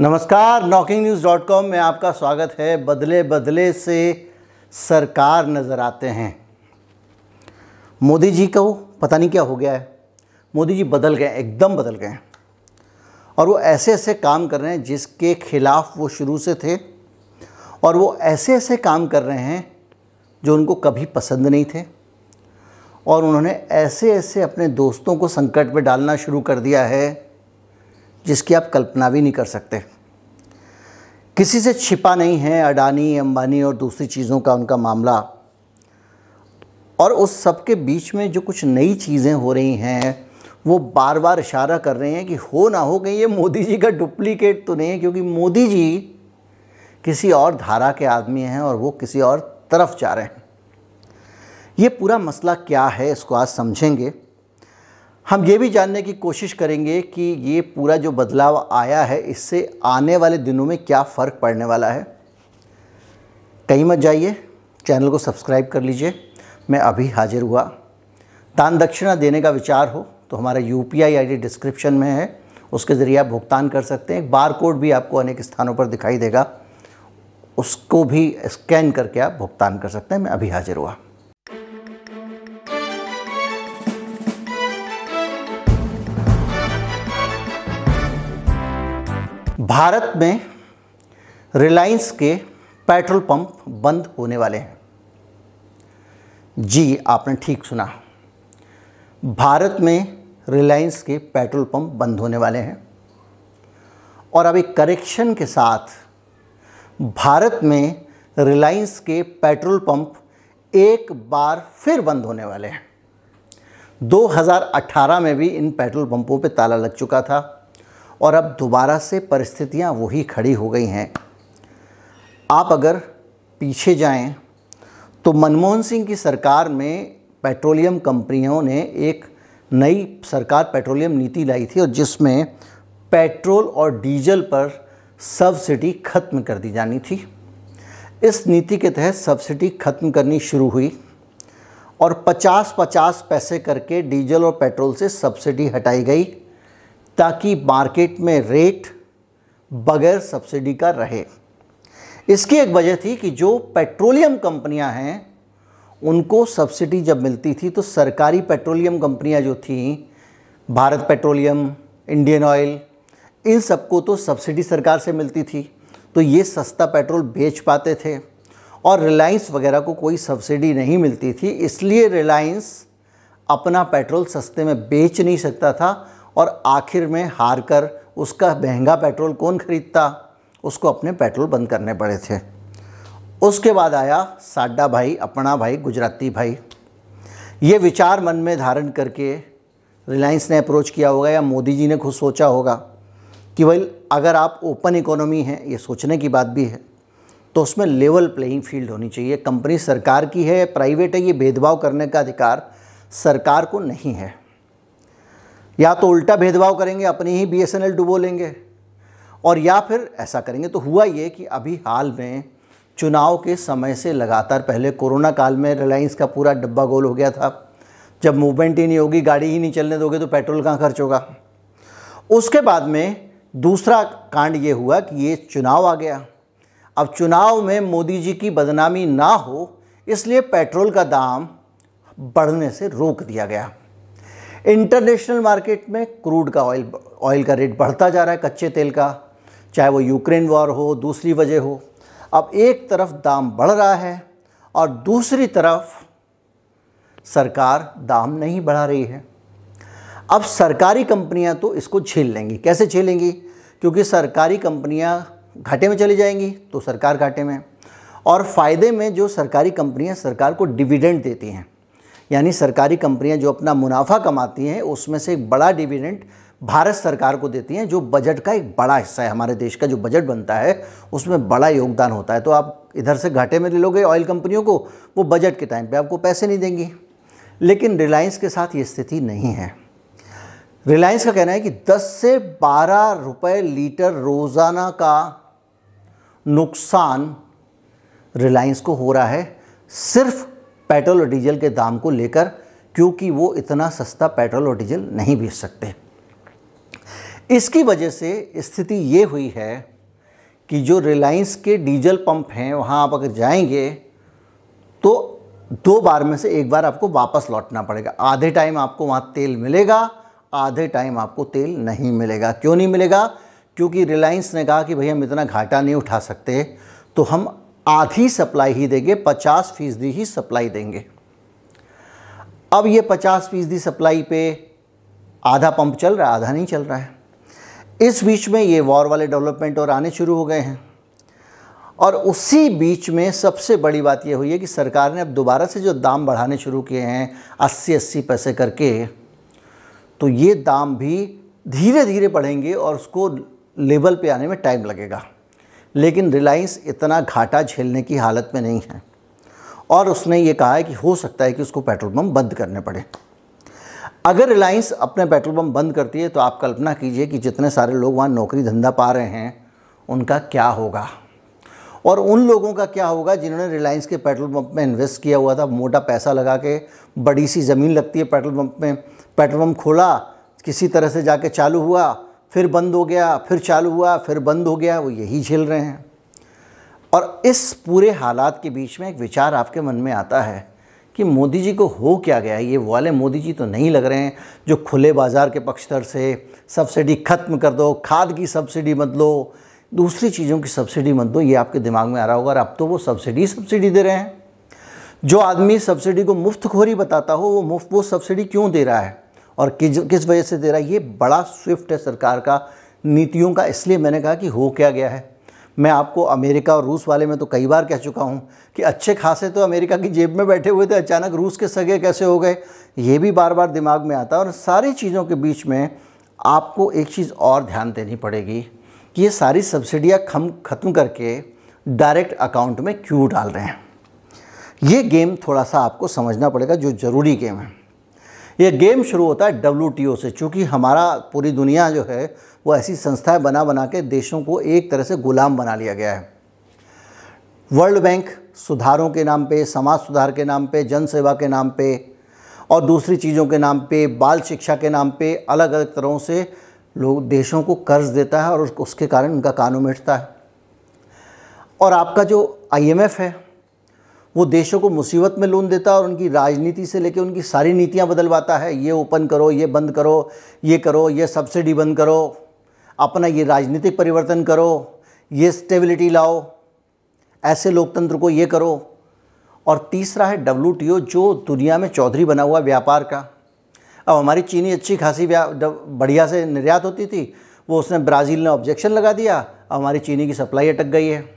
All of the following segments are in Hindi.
नमस्कार नॉकिंग न्यूज़ डॉट कॉम में आपका स्वागत है। बदले बदले से सरकार नज़र आते हैं। मोदी जी को पता नहीं क्या हो गया है। मोदी जी बदल गए, एकदम बदल गए और वो ऐसे ऐसे काम कर रहे हैं जिसके खिलाफ वो शुरू से थे। और वो ऐसे ऐसे काम कर रहे हैं जो उनको कभी पसंद नहीं थे। और उन्होंने ऐसे ऐसे अपने दोस्तों को संकट में डालना शुरू कर दिया है। जिसकी आप कल्पना भी नहीं कर सकते। किसी से छिपा नहीं है अडानी, अंबानी और दूसरी चीज़ों का उनका मामला। और उस सब के बीच में जो कुछ नई चीज़ें हो रही हैं, वो बार बार इशारा कर रहे हैं कि हो ना हो कहीं ये मोदी जी का डुप्लीकेट तो नहीं है, क्योंकि मोदी जी किसी और धारा के आदमी हैं और वो किसी और तरफ़ जा रहे हैं। ये पूरा मसला क्या है, इसको आज समझेंगे। हम ये भी जानने की कोशिश करेंगे कि ये पूरा जो बदलाव आया है, इससे आने वाले दिनों में क्या फ़र्क पड़ने वाला है। कहीं मत जाइए, चैनल को सब्सक्राइब कर लीजिए। मैं अभी हाजिर हुआ। दान दक्षिणा देने का विचार हो तो हमारा यू पी आई डिस्क्रिप्शन में है, उसके ज़रिए आप भुगतान कर सकते हैं। बार कोड भी आपको अनेक स्थानों पर दिखाई देगा, उसको भी स्कैन करके आप भुगतान कर सकते हैं। मैं अभी हाजिर हुआ। भारत में रिलायंस के पेट्रोल पंप बंद होने वाले हैं। जी, आपने ठीक सुना। भारत में रिलायंस के पेट्रोल पंप बंद होने वाले हैं। और एक करेक्शन के साथ भारत में रिलायंस के पेट्रोल पंप एक बार फिर बंद होने वाले हैं। 2018 में भी इन पेट्रोल पंपों पे ताला लग चुका था। और अब दोबारा से परिस्थितियाँ वही खड़ी हो गई हैं। आप अगर पीछे जाएँ तो मनमोहन सिंह की सरकार में पेट्रोलियम कंपनियों ने एक नई सरकार पेट्रोलियम नीति लाई थी और जिसमें पेट्रोल और डीजल पर सब्सिडी खत्म कर दी जानी थी। इस नीति के तहत सब्सिडी खत्म करनी शुरू हुई और 50-50 पैसे करके डीजल और पेट्रोल से सब्सिडी हटाई गई। ताकि मार्केट में रेट बगैर सब्सिडी का रहे। इसकी एक वजह थी कि जो पेट्रोलियम कंपनियाँ हैं, उनको सब्सिडी जब मिलती थी तो सरकारी पेट्रोलियम कंपनियाँ जो थी, भारत पेट्रोलियम, इंडियन ऑयल, इन सबको तो सब्सिडी सरकार से मिलती थी। तो ये सस्ता पेट्रोल बेच पाते थे और रिलायंस वगैरह को कोई सब्सिडी नहीं मिलती थी, इसलिए रिलायंस अपना पेट्रोल सस्ते में बेच नहीं सकता था। और आखिर में हार कर उसका महँगा पेट्रोल कौन ख़रीदता? उसको अपने पेट्रोल बंद करने पड़े थे। उसके बाद आया साडा भाई, अपना भाई, गुजराती भाई। ये विचार मन में धारण करके रिलायंस ने अप्रोच किया होगा या मोदी जी ने खुद सोचा होगा कि भाई, अगर आप ओपन इकोनॉमी हैं, ये सोचने की बात भी है तो उसमें लेवल प्लेइंग फ़ील्ड होनी चाहिए। कंपनी सरकार की है, प्राइवेट है, ये भेदभाव करने का अधिकार सरकार को नहीं है। या तो उल्टा भेदभाव करेंगे, अपनी ही बी एस डुबो लेंगे। और या फिर ऐसा करेंगे तो हुआ ये कि अभी हाल में चुनाव के समय से लगातार पहले कोरोना काल में रिलायंस का पूरा डब्बा गोल हो गया था। जब मूवमेंट ही नहीं होगी, गाड़ी ही नहीं चलने दोगे तो पेट्रोल कहाँ खर्च होगा? उसके बाद में दूसरा कांड ये हुआ कि ये चुनाव आ गया। अब चुनाव में मोदी जी की बदनामी ना हो, इसलिए पेट्रोल का दाम बढ़ने से रोक दिया गया। इंटरनेशनल मार्केट में क्रूड का ऑयल ऑयल का रेट बढ़ता जा रहा है कच्चे तेल का, चाहे वो यूक्रेन वॉर हो, दूसरी वजह हो। अब एक तरफ़ दाम बढ़ रहा है और दूसरी तरफ़ सरकार दाम नहीं बढ़ा रही है। अब सरकारी कंपनियाँ तो इसको झेल लेंगी। कैसे झेलेंगी? क्योंकि सरकारी कंपनियाँ घाटे में चली जाएँगी तो सरकार घाटे में। और फ़ायदे में जो सरकारी कंपनियाँ सरकार को डिविडेंड देती हैं। यानी सरकारी कंपनियाँ जो अपना मुनाफा कमाती हैं, उसमें से एक बड़ा डिविडेंट भारत सरकार को देती हैं, जो बजट का एक बड़ा हिस्सा है। हमारे देश का जो बजट बनता है, उसमें बड़ा योगदान होता है। तो आप इधर से घाटे में ले लोगे ऑयल कंपनियों को, वो बजट के टाइम पे आपको पैसे नहीं देंगी। लेकिन रिलायंस के साथ ये स्थिति नहीं है। रिलायंस का कहना है कि 10 से 12 रुपए लीटर रोज़ाना का नुकसान रिलायंस को हो रहा है। सिर्फ़ पेट्रोल और डीजल के दाम को लेकर, क्योंकि वो इतना सस्ता पेट्रोल और डीजल नहीं बेच सकते। इसकी वजह से स्थिति ये हुई है कि जो रिलायंस के डीजल पंप हैं, वहाँ आप अगर जाएँगे तो दो बार में से एक बार आपको वापस लौटना पड़ेगा। आधे टाइम आपको वहाँ तेल मिलेगा, आधे टाइम आपको तेल नहीं मिलेगा। क्यों नहीं मिलेगा? क्योंकि रिलायंस ने कहा कि भैया हम इतना घाटा नहीं उठा सकते तो हम आधी सप्लाई ही देंगे, पचास फ़ीसदी ही सप्लाई देंगे। अब ये पचास फ़ीसदी सप्लाई पे आधा पंप चल रहा है, आधा नहीं चल रहा है। इस बीच में ये वॉर वाले डेवलपमेंट और आने शुरू हो गए हैं। और उसी बीच में सबसे बड़ी बात ये हुई है कि सरकार ने अब दोबारा से जो दाम बढ़ाने शुरू किए हैं अस्सी अस्सी पैसे करके तो ये दाम भी धीरे धीरे बढ़ेंगे और उसको लेवल पे आने में टाइम लगेगा। लेकिन रिलायंस इतना घाटा झेलने की हालत में नहीं है। और उसने ये कहा है कि हो सकता है कि उसको पेट्रोल पम्प बंद करने पड़े। अगर रिलायंस अपने पेट्रोल पम्प बंद करती है तो आप कल्पना कीजिए कि जितने सारे लोग वहाँ नौकरी धंधा पा रहे हैं, उनका क्या होगा? और उन लोगों का क्या होगा जिन्होंने रिलायंस के पेट्रोल पंप में इन्वेस्ट किया हुआ था? मोटा पैसा लगा के, बड़ी सी ज़मीन लगती है पेट्रोल पंप में। पेट्रोल पंप खोला, किसी तरह से जाके चालू हुआ फिर बंद हो गया, फिर चालू हुआ, फिर बंद हो गया, वो यही झेल रहे हैं। और इस पूरे हालात के बीच में एक विचार आपके मन में आता है कि मोदी जी को हो क्या गया? ये वाले मोदी जी तो नहीं लग रहे हैं, जो खुले बाज़ार के पक्षधर से सब्सिडी खत्म कर दो, खाद की सब्सिडी मत लो, दूसरी चीज़ों की सब्सिडी मत दो, ये आपके दिमाग में आ रहा होगा, और अब तो वो सब्सिडी सब्सिडी दे रहे हैं। जो आदमी सब्सिडी को मुफ़्त खोरी बताता हो, वो मुफ़्त वो सब्सिडी क्यों दे रहा है? और किस किस वजह से दे रहा है? ये बड़ा स्विफ्ट है सरकार का नीतियों का। इसलिए मैंने कहा कि हो क्या गया है? मैं आपको अमेरिका और रूस वाले में तो कई बार कह चुका हूँ कि अच्छे खासे तो अमेरिका की जेब में बैठे हुए थे, अचानक रूस के सगे कैसे हो गए? ये भी बार बार दिमाग में आता है और सारी चीज़ों के बीच में आपको एक चीज़ और ध्यान देनी पड़ेगी कि ये सारी सब्सिडियाँ खम, ख़त्म करके डायरेक्ट अकाउंट में क्यों डाल रहे हैं? ये गेम थोड़ा सा आपको समझना पड़ेगा जो ज़रूरी गेम है। ये गेम शुरू होता है डब्ल्यू से, चूँकि हमारा पूरी दुनिया जो है, वो ऐसी संस्थाएँ बना बना के देशों को एक तरह से गुलाम बना लिया गया है। वर्ल्ड बैंक सुधारों के नाम पे, समाज सुधार के नाम पे, जन सेवा के नाम पे और दूसरी चीज़ों के नाम पे, बाल शिक्षा के नाम पे अलग अलग तरहों से लोग देशों को कर्ज देता है और उसके कारण उनका कानून मिटता है। और आपका जो आईएमएफ है वो देशों को मुसीबत में लोन देता है और उनकी राजनीति से लेकर उनकी सारी नीतियाँ बदलवाता है। ये ओपन करो, ये बंद करो, ये करो, ये सब्सिडी बंद करो, अपना ये राजनीतिक परिवर्तन करो, ये स्टेबिलिटी लाओ, ऐसे लोकतंत्र को ये करो। और तीसरा है डब्ल्यू जो दुनिया में चौधरी बना हुआ व्यापार का। अब हमारी चीनी अच्छी खासी बढ़िया से निर्यात होती थी, वो उसने ब्राज़ील ने ऑब्जेक्शन लगा दिया, अब हमारी चीनी की सप्लाई अटक गई है।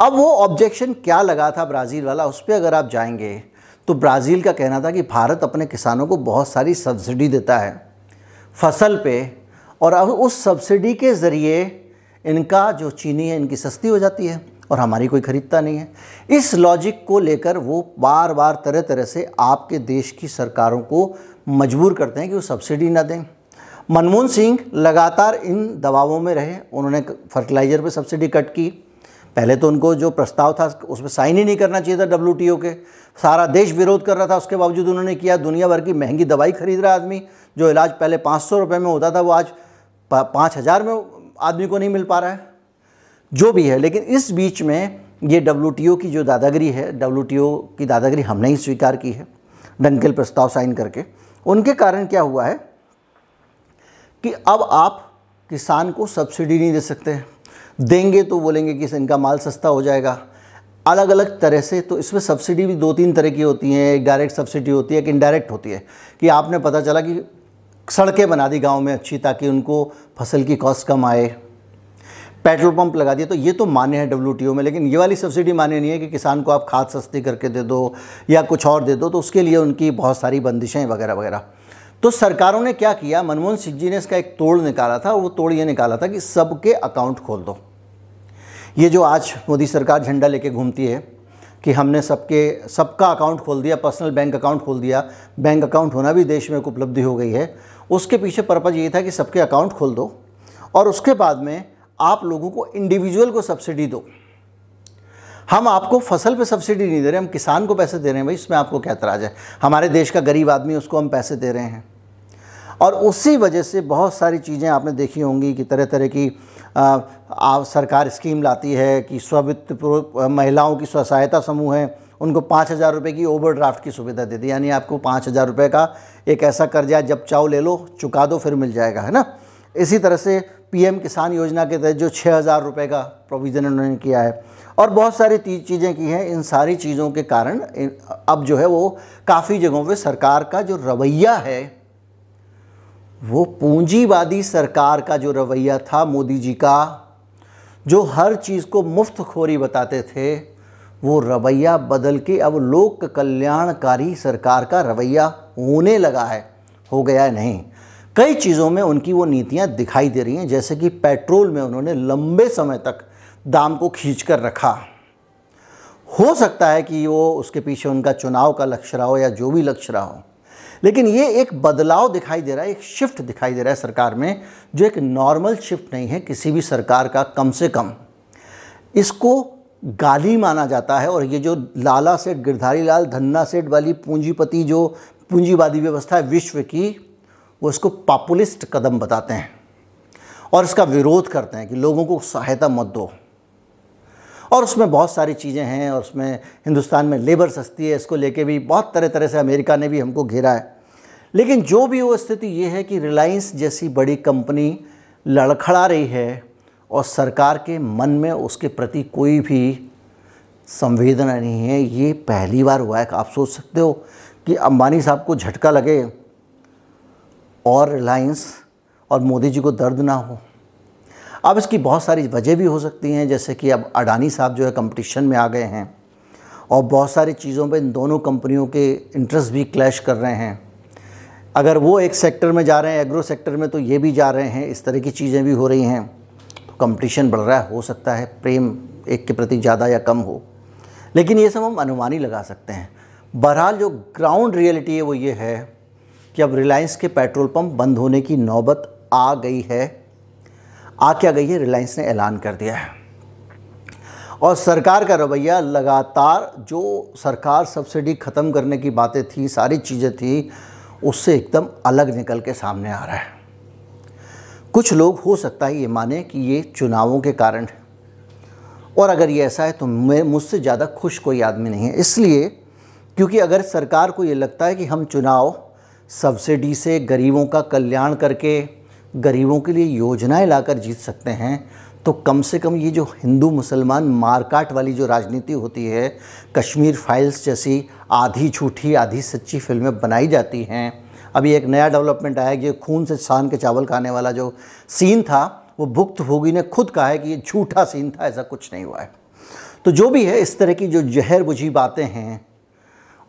अब वो ऑब्जेक्शन क्या लगा था ब्राज़ील वाला? उस पर अगर आप जाएँगे तो ब्राज़ील का कहना था कि भारत अपने किसानों को बहुत सारी सब्सिडी देता है फ़सल पे, और अब उस सब्सिडी के ज़रिए इनका जो चीनी है, इनकी सस्ती हो जाती है और हमारी कोई ख़रीदता नहीं है। इस लॉजिक को लेकर वो बार बार तरह तरह से आपके देश की सरकारों को मजबूर करते हैं कि वो सब्सिडी ना दें। मनमोहन सिंह लगातार इन दबावों में रहे। उन्होंने फर्टिलाइज़र पे सब्सिडी कट की। पहले तो उनको जो प्रस्ताव था, उसमें साइन ही नहीं करना चाहिए था डब्ल्यू के। सारा देश विरोध कर रहा था, उसके बावजूद उन्होंने किया। दुनिया भर की महँगी दवाई खरीद रहा आदमी, जो इलाज पहले पाँच सौ रुपये में होता था, वो आज पाँच हज़ार में आदमी को नहीं मिल पा रहा है। जो भी है, लेकिन इस बीच में ये डब्ल्यू की जो दादागिरी है डब्ल्यू की दादागिरी हमने ही स्वीकार की है डंकेल प्रस्ताव साइन करके। उनके कारण क्या हुआ है कि अब आप किसान को सब्सिडी नहीं दे सकते देंगे तो बोलेंगे कि इनका माल सस्ता हो जाएगा। अलग अलग तरह से तो इसमें सब्सिडी भी दो तीन तरह की होती हैं। एक डायरेक्ट सब्सिडी होती है, एक इनडायरेक्ट होती है। कि आपने पता चला कि सड़कें बना दी गाँव में अच्छी ताकि उनको फ़सल की कॉस्ट कम आए। पेट्रोल पंप लगा दिए तो ये तो मान्य है डब्ल्यू में, लेकिन ये वाली सब्सिडी मान्य नहीं है कि किसान को आप खाद सस्ती करके दे दो या कुछ और दे दो तो उसके लिए उनकी बहुत सारी बंदिशें वगैरह वगैरह। तो सरकारों ने क्या किया? मनमोहन सिंह जी ने इसका एक तोड़ निकाला था, वो तोड़ ये निकाला था कि सबके अकाउंट खोल दो। ये जो आज मोदी सरकार झंडा लेके घूमती है कि हमने सबके, सबका अकाउंट खोल दिया, पर्सनल बैंक अकाउंट खोल दिया, बैंक अकाउंट होना भी देश में एक उपलब्धि हो गई है। उसके पीछे पर्पज़ ये था कि सबके अकाउंट खोल दो और उसके बाद में आप लोगों को इंडिविजुअल को सब्सिडी दो। हम आपको फ़सल पे सब्सिडी नहीं दे रहे, हम किसान को पैसे दे रहे हैं, भाई, इसमें आपको क्या तराज है? हमारे देश का गरीब आदमी, उसको हम पैसे दे रहे हैं। और उसी वजह से बहुत सारी चीज़ें आपने देखी होंगी कि तरह तरह की आ, सरकार स्कीम लाती है कि स्ववित्त महिलाओं की स्व सहायता समूह है उनको पाँच हज़ार रुपये की ओवर ड्राफ्ट की सुविधा दे दी। यानी आपको पाँच हज़ार रुपये का एक ऐसा कर्जा जब चाहो ले लो चुका दो फिर मिल जाएगा है ना? इसी तरह से पीएम किसान योजना के तहत जो छः हज़ार रुपये का प्रोविज़न उन्होंने किया है और बहुत सारी चीज़ें की हैं। इन सारी चीज़ों के कारण अब जो है वो काफ़ी जगहों पे सरकार का जो रवैया है वो पूंजीवादी सरकार का जो रवैया था मोदी जी का, जो हर चीज़ को मुफ़्त खोरी बताते थे, वो रवैया बदल के अब लोक कल्याणकारी सरकार का रवैया होने लगा है। हो गया है नहीं। कई चीज़ों में उनकी वो नीतियाँ दिखाई दे रही हैं, जैसे कि पेट्रोल में उन्होंने लंबे समय तक दाम को खींच कर रखा। हो सकता है कि वो उसके पीछे उनका चुनाव का लक्ष्य रहा हो या जो भी लक्ष्य रहा हो। लेकिन ये एक बदलाव दिखाई दे रहा है, एक शिफ्ट दिखाई दे रहा है सरकार में, जो एक नॉर्मल शिफ्ट नहीं है किसी भी सरकार का कम से कम। इसको गाली माना जाता है और ये जो लाला सेठ, गिरधारी लाल, धन्ना सेठ वाली पूंजीपति जो पूंजीवादी व्यवस्था है विश्व की, वो इसको पॉपुलिस्ट कदम बताते हैं और इसका विरोध करते हैं कि लोगों को सहायता मत दो। और उसमें बहुत सारी चीज़ें हैं और उसमें हिंदुस्तान में लेबर सस्ती है, इसको लेके भी बहुत तरह तरह से अमेरिका ने भी हमको घेरा है। लेकिन जो भी वो स्थिति ये है कि रिलायंस जैसी बड़ी कंपनी लड़खड़ा रही है और सरकार के मन में उसके प्रति कोई भी संवेदना नहीं है, ये पहली बार हुआ है। आप सोच सकते हो कि अंबानी साहब को झटका लगे और रिलायंस और मोदी जी को दर्द ना हो। अब इसकी बहुत सारी वजह भी हो सकती हैं, जैसे कि अब अडानी साहब जो है कंपटीशन में आ गए हैं और बहुत सारी चीज़ों पे इन दोनों कंपनियों के इंटरेस्ट भी क्लैश कर रहे हैं। अगर वो एक सेक्टर में जा रहे हैं एग्रो सेक्टर में तो ये भी जा रहे हैं, इस तरह की चीज़ें भी हो रही हैं। तो कंपटीशन बढ़ रहा है, हो सकता है प्रेम एक के प्रति ज़्यादा या कम हो। लेकिन ये सब हम अनुमान ही लगा सकते हैं। बहरहाल जो ग्राउंड रियलिटी है वो ये है कि अब रिलायंस के पेट्रोल पंप बंद होने की नौबत आ गई है। आ क्या गई है रिलायंस ने ऐलान कर दिया है। और सरकार का रवैया लगातार, जो सरकार सब्सिडी ख़त्म करने की बातें थी, सारी चीज़ें थी, उससे एकदम अलग निकल के सामने आ रहा है। कुछ लोग, हो सकता है ये माने कि ये चुनावों के कारण है। और अगर ये ऐसा है तो मैं, मुझसे ज़्यादा खुश कोई आदमी नहीं है। इसलिए, क्योंकि अगर सरकार को ये लगता है कि हम चुनाव सब्सिडी से गरीबों का कल्याण करके गरीबों के लिए योजनाएँ लाकर जीत सकते हैं तो कम से कम ये जो हिंदू मुसलमान मारकाट वाली जो राजनीति होती है, कश्मीर फाइल्स जैसी आधी झूठी, आधी सच्ची फ़िल्में बनाई जाती हैं। अभी एक नया डेवलपमेंट आया कि खून से शान के चावल खाने वाला जो सीन था, वो भुक्त भोगी ने खुद कहा है कि ये झूठा सीन था, ऐसा कुछ नहीं हुआ है। तो जो भी है, इस तरह की जो जहर बुझी बातें हैं,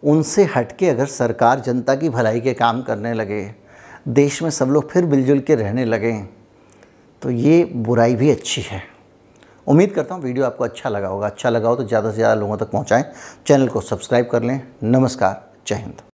उनसे हटके अगर सरकार जनता की भलाई के काम करने लगे देश में सब लोग फिर मिलजुल के रहने लगे तो ये बुराई भी अच्छी है। उम्मीद करता हूँ वीडियो आपको अच्छा लगा होगा। अच्छा लगा हो तो ज़्यादा से ज़्यादा लोगों तक पहुँचाएँ। चैनल को सब्सक्राइब कर लें। नमस्कार। जय हिंद।